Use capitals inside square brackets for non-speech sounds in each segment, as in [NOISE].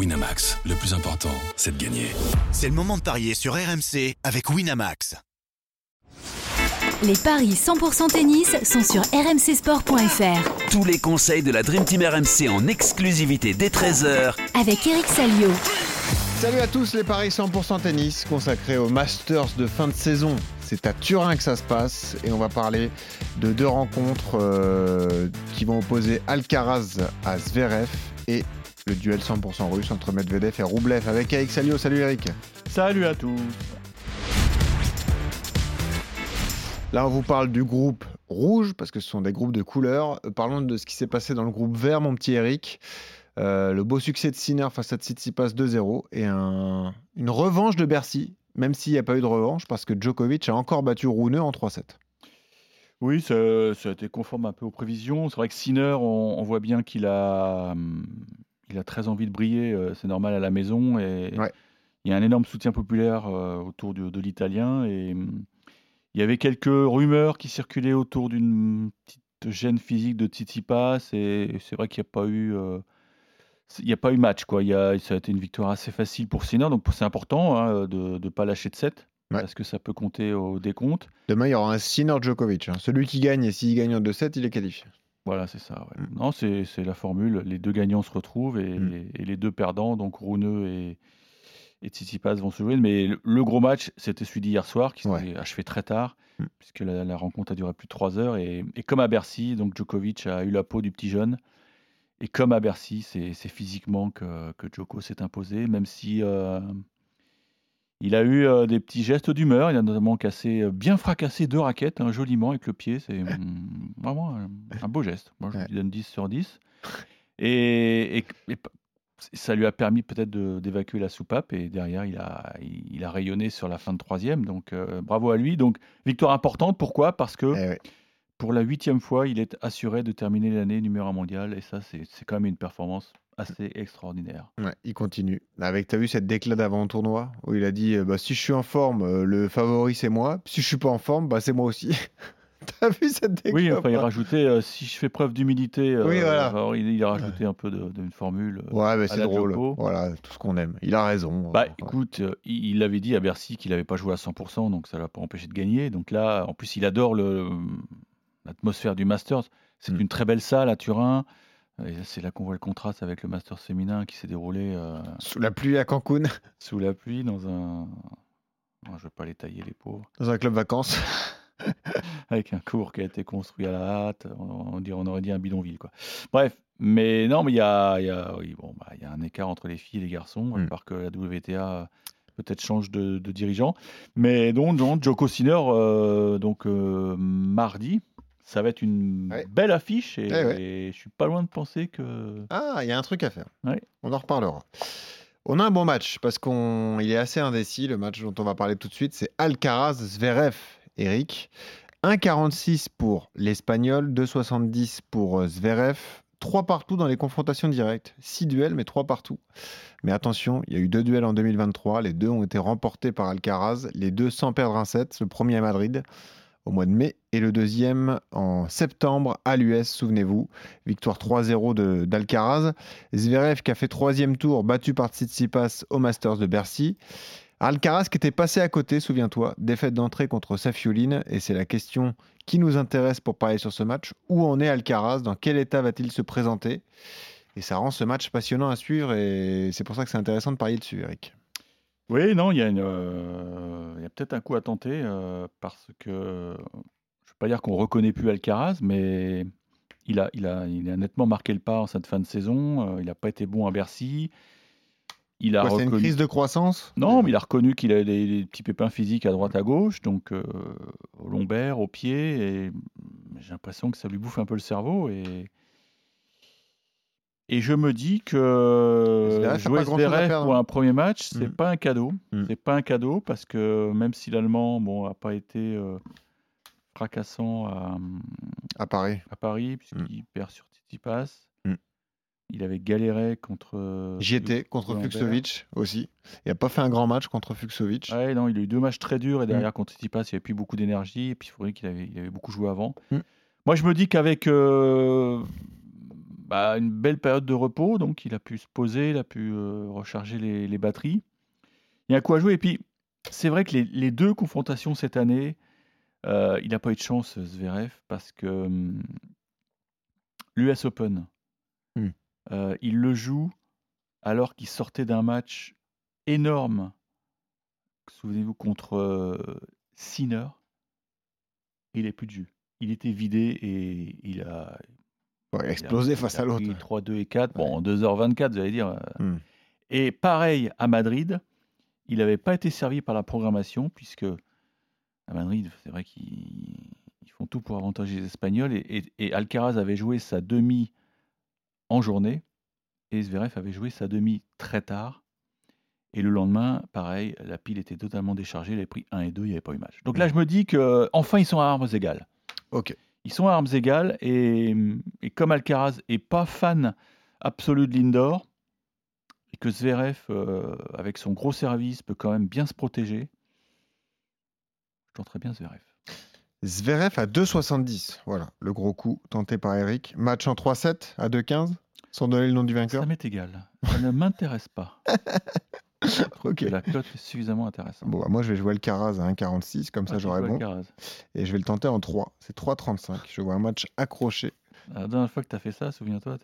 Winamax, le plus important, c'est de gagner. C'est le moment de parier sur RMC avec Winamax. Les paris 100% tennis sont sur rmcsport.fr. Tous les conseils de la Dream Team RMC en exclusivité dès 13h Avec Eric Salio. Salut à tous les paris 100% tennis consacrés aux Masters de fin de saison. C'est à Turin que ça se passe et on va parler de deux rencontres euh, qui vont opposer Alcaraz à Zverev et le duel 100% russe entre Medvedev et Roublev avec Eric Salio. Salut Eric. Salut à tous. Là, on vous parle du groupe rouge parce que ce sont des groupes de couleurs. Euh, Parlons de ce qui s'est passé dans le groupe vert, mon petit Eric. Euh, le beau succès de Sinner face à Tsitsipas 2-0 et un- une revanche de Bercy, même s'il n'y a pas eu de revanche parce que Djokovic a encore battu Rune en 3-7. Oui, ça, ça a été conforme un peu aux prévisions. C'est vrai que Sinner, on, on voit bien qu'il a, hum, il a très envie de briller. euh, C'est normal à la maison. Et Ouais. il y a un énorme soutien populaire euh, autour de, de l'Italien. Et hum, il y avait quelques rumeurs qui circulaient autour d'une petite gêne physique de Tsitsipas. Et c'est vrai qu'il n'y a pas eu. euh, il n'y a pas eu match, quoi. Il y a, ça a été une victoire assez facile pour Sinner, donc c'est important hein, de ne pas lâcher de 7, Ouais. parce que ça peut compter au décompte. Demain, il y aura un Sinner Djokovic. hein. Celui qui gagne, et s'il gagne en 2-7, il est qualifié. Voilà, c'est ça. ouais. Mm. Non, c'est c'est la formule. Les deux gagnants se retrouvent et, Mm. et les deux perdants, donc Rouneux et, et Tsitsipas, vont se jouer. Mais le, le gros match, c'était celui d'hier soir, qui s'est achevé très tard, Mm. puisque la, la rencontre a duré plus de trois heures. Et, et comme à Bercy, donc Djokovic a eu la peau du petit jeune. Et comme à Bercy, c'est c'est physiquement que, que Djoko s'est imposé, même si euh, il a eu euh, des petits gestes d'humeur. Il a notamment cassé, euh, bien fracassé deux raquettes, hein, joliment avec le pied. C'est hum, vraiment un, un beau geste. Moi, je Ouais. lui donne 10 sur 10. Et, et- et p- ça lui a permis peut-être d'évacuer la soupape. Et derrière, il a, il, il a rayonné sur la fin de troisième. Donc, euh, bravo à lui. Donc, victoire importante. Pourquoi? Parce que Eh ouais. Pour la huitième fois, il est assuré de terminer l'année numéro un mondial. Et ça, c'est c'est quand même une performance assez extraordinaire. Ouais, il continue. Avec, t'as vu cette déclat d'avant tournoi où il a dit euh, bah, si je suis en forme, euh, le favori c'est moi. Si je suis pas en forme, bah, c'est moi aussi. [LAUGHS] t'as vu cette déclat Oui, ou enfin, il pas? rajoutait euh, si je fais preuve d'humilité. euh, Oui, voilà. alors, il, il a rajouté un peu de- d'une formule. euh, Ouais, mais c'est la drôle. Djoko. Voilà, tout ce qu'on aime. Il a raison. Bah Ouais. écoute, euh, il il avait dit à Bercy qu'il n'avait pas joué à 100%, donc ça l'a pas empêché de gagner. Donc là, en plus, il adore le- l'atmosphère du Masters. C'est Mm. une très belle salle à Turin. Et c'est là qu'on voit le contraste avec le Masters féminin qui s'est déroulé euh, Sous la pluie à Cancun, [LAUGHS] sous la pluie dans un. Oh, je ne veux pas les tailler, les pauvres. dans un club vacances. [LAUGHS] Avec un cours qui a été construit à la hâte. On, on aurait dit un bidonville. Quoi. Bref, mais non, mais il y a, y, a, oui, bon, bah, y a un écart entre les filles et les garçons, Mm. à part que la WTA peut-être change de, de dirigeant. Mais donc, donc Joko Sinner, euh, donc euh, mardi, ça va être une Ouais. belle affiche et, Eh ouais. et je suis pas loin de penser que. Ah, il y a un truc à faire. Ouais. On en reparlera. On a un bon match parce qu'on il est assez indécis. Le match dont on va parler tout de suite, c'est Alcaraz Zverev. Eric 1,46 pour l'Espagnol, 2,70 pour euh, Zverev. 3 partout dans les confrontations directes. 6 duels, mais 3 partout. Mais attention, il y a eu deux duels en 2023. Les deux ont été remportés par Alcaraz. Les deux sans perdre un set. Le premier à Madrid au mois de mai et le deuxième en septembre à l'US, souvenez-vous. Victoire 3-0 de- d'Alcaraz. Zverev qui a fait troisième tour, battu par Tsitsipas au Masters de Bercy. Alcaraz qui était passé à côté, souviens-toi, défaite d'entrée contre Safioline. Et c'est la question qui nous intéresse pour parler sur ce match. Où en est Alcaraz? Dans quel état va-t-il se présenter? Et ça rend ce match passionnant à suivre. Et c'est pour ça que c'est intéressant de parier dessus, Eric. Oui, non, il y a, une, euh, il y a peut-être un coup à tenter euh, parce que je ne veux pas dire qu'on reconnaît plus Alcaraz, mais il a, il, a, il a nettement marqué le pas en cette fin de saison. euh, il n'a pas été bon à Bercy. Il a Quoi, C'est une reconnu- crise de croissance? Non, mais il a reconnu qu'il avait des, des petits pépins physiques à droite à gauche, donc euh, au lombaire, au pied, et j'ai l'impression que ça lui bouffe un peu le cerveau. Et, et je me dis que a jouer Zverev pour un premier match, c'est Mm. pas un cadeau. Mm. C'est pas un cadeau parce que même si l'Allemand, bon, a pas été euh, fracassant à, à Paris. à Paris puisqu'il perd sur Tsitsipas. Mm. Il avait galéré contre. J'y étais contre. Fuxovic aussi. Il n'a pas fait un grand match contre Fuxovic. Ouais, non, il a eu deux matchs très durs et Mm. derrière contre Tsitsipas, il n'y avait plus beaucoup d'énergie et puis il faudrait qu'il avait, il avait beaucoup joué avant. Mm. Moi, je me dis qu'avec euh, bah, une belle période de repos, donc il a pu se poser, il a pu euh, recharger les, les batteries. Il y a quoi jouer? Et puis, c'est vrai que les, les deux confrontations cette année, euh, il n'a pas eu de chance, Zverev, parce que hum, l'US Open, Hmm. euh, il le joue alors qu'il sortait d'un match énorme, souvenez-vous, contre Sinner. Il n'est plus de jus. Il était vidé et il a, Ouais, explosé face à l'autre. pris 3, 2 et 4. Bon, en 2h24, vous allez dire. euh, Hmm. Et pareil à Madrid, il n'avait pas été servi par la programmation, puisque à Madrid, c'est vrai qu'ils ils font tout pour avantager les Espagnols. Et, et- et Alcaraz avait joué sa demi en journée, et Zverev avait joué sa demi très tard. Et le lendemain, pareil, la pile était totalement déchargée, il avait pris 1 et 2, il n'y avait pas eu match. Donc là, je me dis que enfin ils sont à armes égales. Ok. Ils sont à armes égales, et, et comme Alcaraz est pas fan absolu de Lindor, et que Zverev, euh, avec son gros service, peut quand même bien se protéger, je tenterais bien Zverev. Zverev à 2,70. Voilà, le gros coup tenté par Eric. Match en 3-7 à 2,15 sans donner le nom du vainqueur. Ça m'est égal. Ça ne m'intéresse pas. [LAUGHS] [LAUGHS] Ok. La cote est suffisamment intéressante. Bon, bah, moi, je vais jouer le Caraz à 1,46, comme ça Ah, j'aurai bon. Et je vais le tenter en 3. C'est 3,35. Je vois un match accroché. La dernière fois que tu as fait ça, souviens-toi,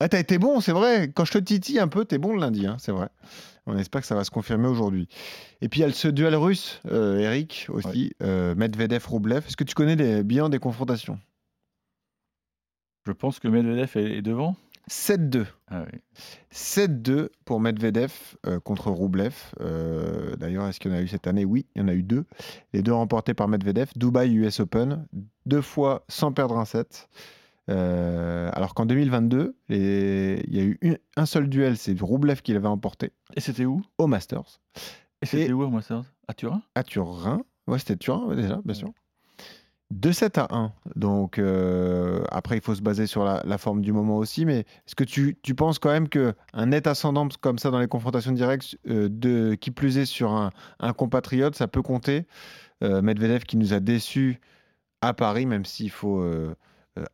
Ah, t'as été bon, c'est vrai. Quand je te titille un peu, t'es bon le lundi, hein, c'est vrai. On espère que ça va se confirmer aujourd'hui. Et puis il y a ce duel russe, euh, Eric, aussi, euh, Medvedev-Roublev. Est-ce que tu connais les bilans des confrontations? Je pense que Medvedev est devant. 7-2. Ah oui. 7-2 pour Medvedev euh, contre Roublev. Euh, D'ailleurs, est-ce qu'il y en a eu cette année? Oui, il y en a eu deux. Les deux remportés par Medvedev. Dubaï US Open, deux fois sans perdre un set. Euh, alors qu'en 2022, les- il y a eu une- un seul duel, c'est Roublev qui l'avait emporté Et c'était où? Au Masters. Et c'était où, moi, ça À Turin? À Turin. Ouais, c'était Turin déjà, bien sûr. 2-7 à 1. Donc euh, après, il faut se baser sur la, la forme du moment aussi. Mais est-ce que tu, tu penses quand même qu'un net ascendant comme ça dans les confrontations directes, euh, de, qui plus est sur un, un compatriote, ça peut compter? Euh, Medvedev qui nous a déçus à Paris, même s'il faut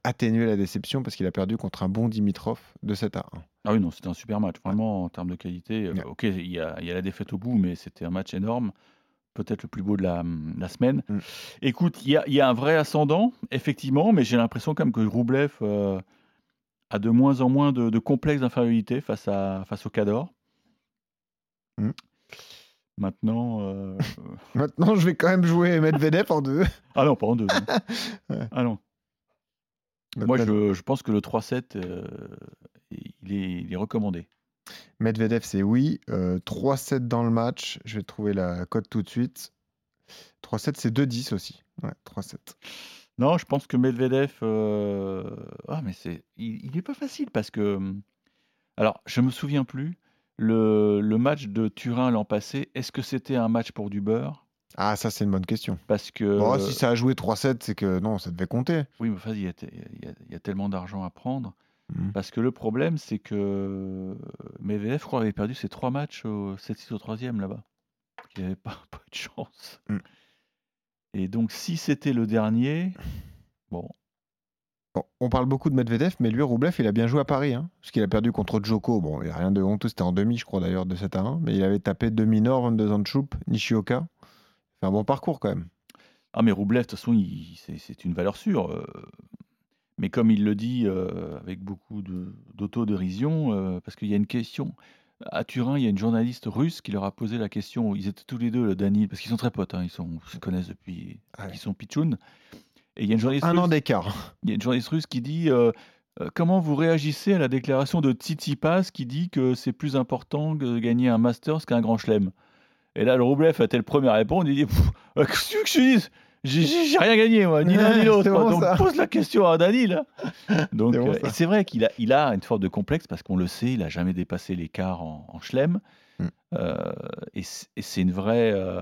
atténuer la déception parce qu'il a perdu contre un bon Dimitrov de 7 à 1. Ah oui, non, c'était un super match. Vraiment, en termes de qualité. Ouais. Ok, il y a, il y a la défaite au bout, mais c'était un match énorme. Peut-être le plus beau de la, la semaine. Mm. Écoute, il y a, il y a un vrai ascendant, effectivement, mais j'ai l'impression quand même que Roublev euh, a de moins en moins de, de complexe d'infériorité face, à, face au Cador. Mm. Maintenant. euh, [LAUGHS] Maintenant, je vais quand même jouer Medvedev en deux. [LAUGHS] Ah non, pas en deux. [LAUGHS] Ouais. Ah non. Moi, je, je pense que le 3-7, euh, il, est, il est recommandé. Medvedev, c'est oui. Euh, 3-7 dans le match. Je vais trouver la cote tout de suite. 3-7, c'est 2-10 aussi. Ouais, 3-7. Non, je pense que Medvedev. euh, Ah, mais c'est. Il, il est pas facile parce que. hum, Alors, je me souviens plus. Le, le match de Turin l'an passé, est-ce que c'était un match pour du beurre? Ah, ça, c'est une bonne question. Parce que. Bon, si ça a joué 3-7, c'est que non, ça devait compter. Oui, mais enfin, il y a, te- il y a- il y a tellement d'argent à prendre. Mhm. Parce que le problème, c'est que Medvedev, je crois, avait perdu ses trois matchs au 7-6 au troisième là-bas. Il n'avait [LAUGHS] pas, pas eu de chance. Mm. Et donc, si c'était le dernier, bon, Bon, on parle beaucoup de Medvedev, mais lui, Roublev, il a bien joué à Paris. Hein, parce qu'il a perdu contre Djoko. Bon, il n'y a rien de honteux, c'était en demi, je crois d'ailleurs, de 7 à 1. Mais il avait tapé demi Nord, 22 ans de choupe, Nishioka. C'est un bon parcours quand même. Ah mais Roublev, de toute façon, c'est une valeur sûre. euh, mais comme il le dit euh, avec beaucoup de- d'autodérision, euh, parce qu'il y a une question. À Turin, il y a une journaliste russe qui leur a posé la question. Ils étaient tous les deux, le parce qu'ils sont très potes, hein, ils, sont, ils se connaissent depuis Ouais. qu'ils sont pitchouns. Et il y a une journaliste, Un an russe, d'écart. [LAUGHS] il y a une journaliste russe qui dit euh, euh, Comment vous réagissez à la déclaration de Tsitsipas qui dit que c'est plus important de gagner un Masters qu'un Grand Chelem? Et là, le Roublev a été le premier à répondre. Il dit Pff, euh, Qu'est-ce que tu veux que je te dise? J'ai- rien gagné, moi, ni l'un ni l'autre. bon, Donc ça. pose la question à Danil. [LAUGHS] Donc, C'est bon, euh, et c'est vrai qu'il a, il a une forme de complexe parce qu'on le sait, il n'a jamais dépassé l'écart en, en Chelem. Mm. Euh, et c'est une vraie. euh,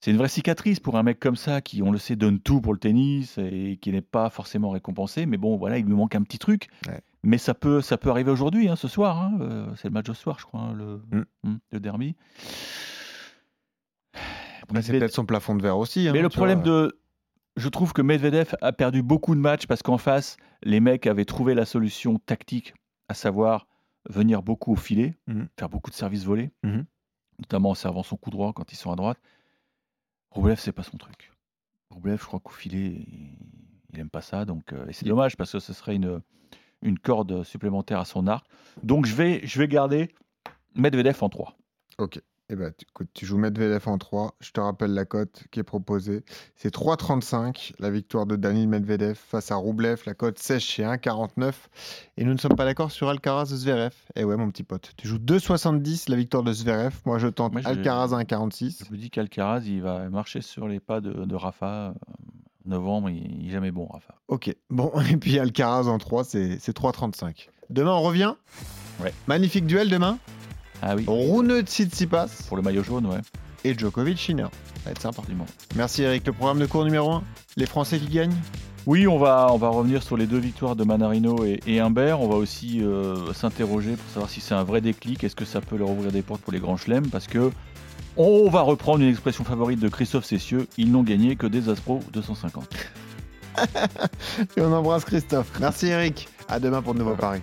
c'est une vraie cicatrice pour un mec comme ça qui, on le sait, donne tout pour le tennis et qui n'est pas forcément récompensé. Mais bon, voilà, il lui manque un petit truc. Ouais. Mais ça peut, ça peut arriver aujourd'hui, hein, ce soir. hein, c'est le match de ce soir, je crois, hein, le, Mm. mm, le derby. Après, c'est peut-être son plafond de verre aussi. hein, mais le problème vois. de je trouve que Medvedev a perdu beaucoup de matchs parce qu'en face, les mecs avaient trouvé la solution tactique, à savoir venir beaucoup au filet, Mhm. faire beaucoup de services volés, Mhm. notamment en servant son coup droit quand ils sont à droite. Roublev, c'est pas son truc. Roublev, je crois qu'au filet, il, aime pas ça, donc euh, et c'est dommage parce que ce serait une, une corde supplémentaire à son arc. Donc je vais, je vais garder Medvedev en 3. Ok. Eh ben, tu, écoute, tu joues Medvedev en 3. Je te rappelle la cote qui est proposée. C'est 3,35 la victoire de Daniil Medvedev face à Roublev. La cote sèche chez 1,49. Et nous ne sommes pas d'accord sur Alcaraz Zverev. Eh ouais, mon petit pote. Tu joues 2,70 la victoire de Zverev. Moi, je tente Moi, Alcaraz à 1,46. Je me dis qu'Alcaraz, il va marcher sur les pas de, de Rafa. En novembre, il n'est jamais bon, Rafa. Ok. Bon, [LAUGHS] et puis Alcaraz en 3, c'est c'est 3,35. Demain, on revient? Ouais. Magnifique duel demain? Ah oui, Rune Tsitsipas pour le maillot jaune, ouais, et Djokovic Sinner. Ça va être sympa. Merci Eric. Le programme de cours numéro 1 Les Français qui gagnent? Oui, on va, on va revenir sur les deux victoires de Manarino et, et Humbert. On va aussi euh, s'interroger pour savoir si c'est un vrai déclic. Est-ce que ça peut leur ouvrir des portes pour les grands chelems? Parce que on va reprendre une expression favorite de Christophe Cessieux ils n'ont gagné que des Aspro 250. [LAUGHS] Et on embrasse Christophe. Merci Eric. À demain pour de nouveaux paris.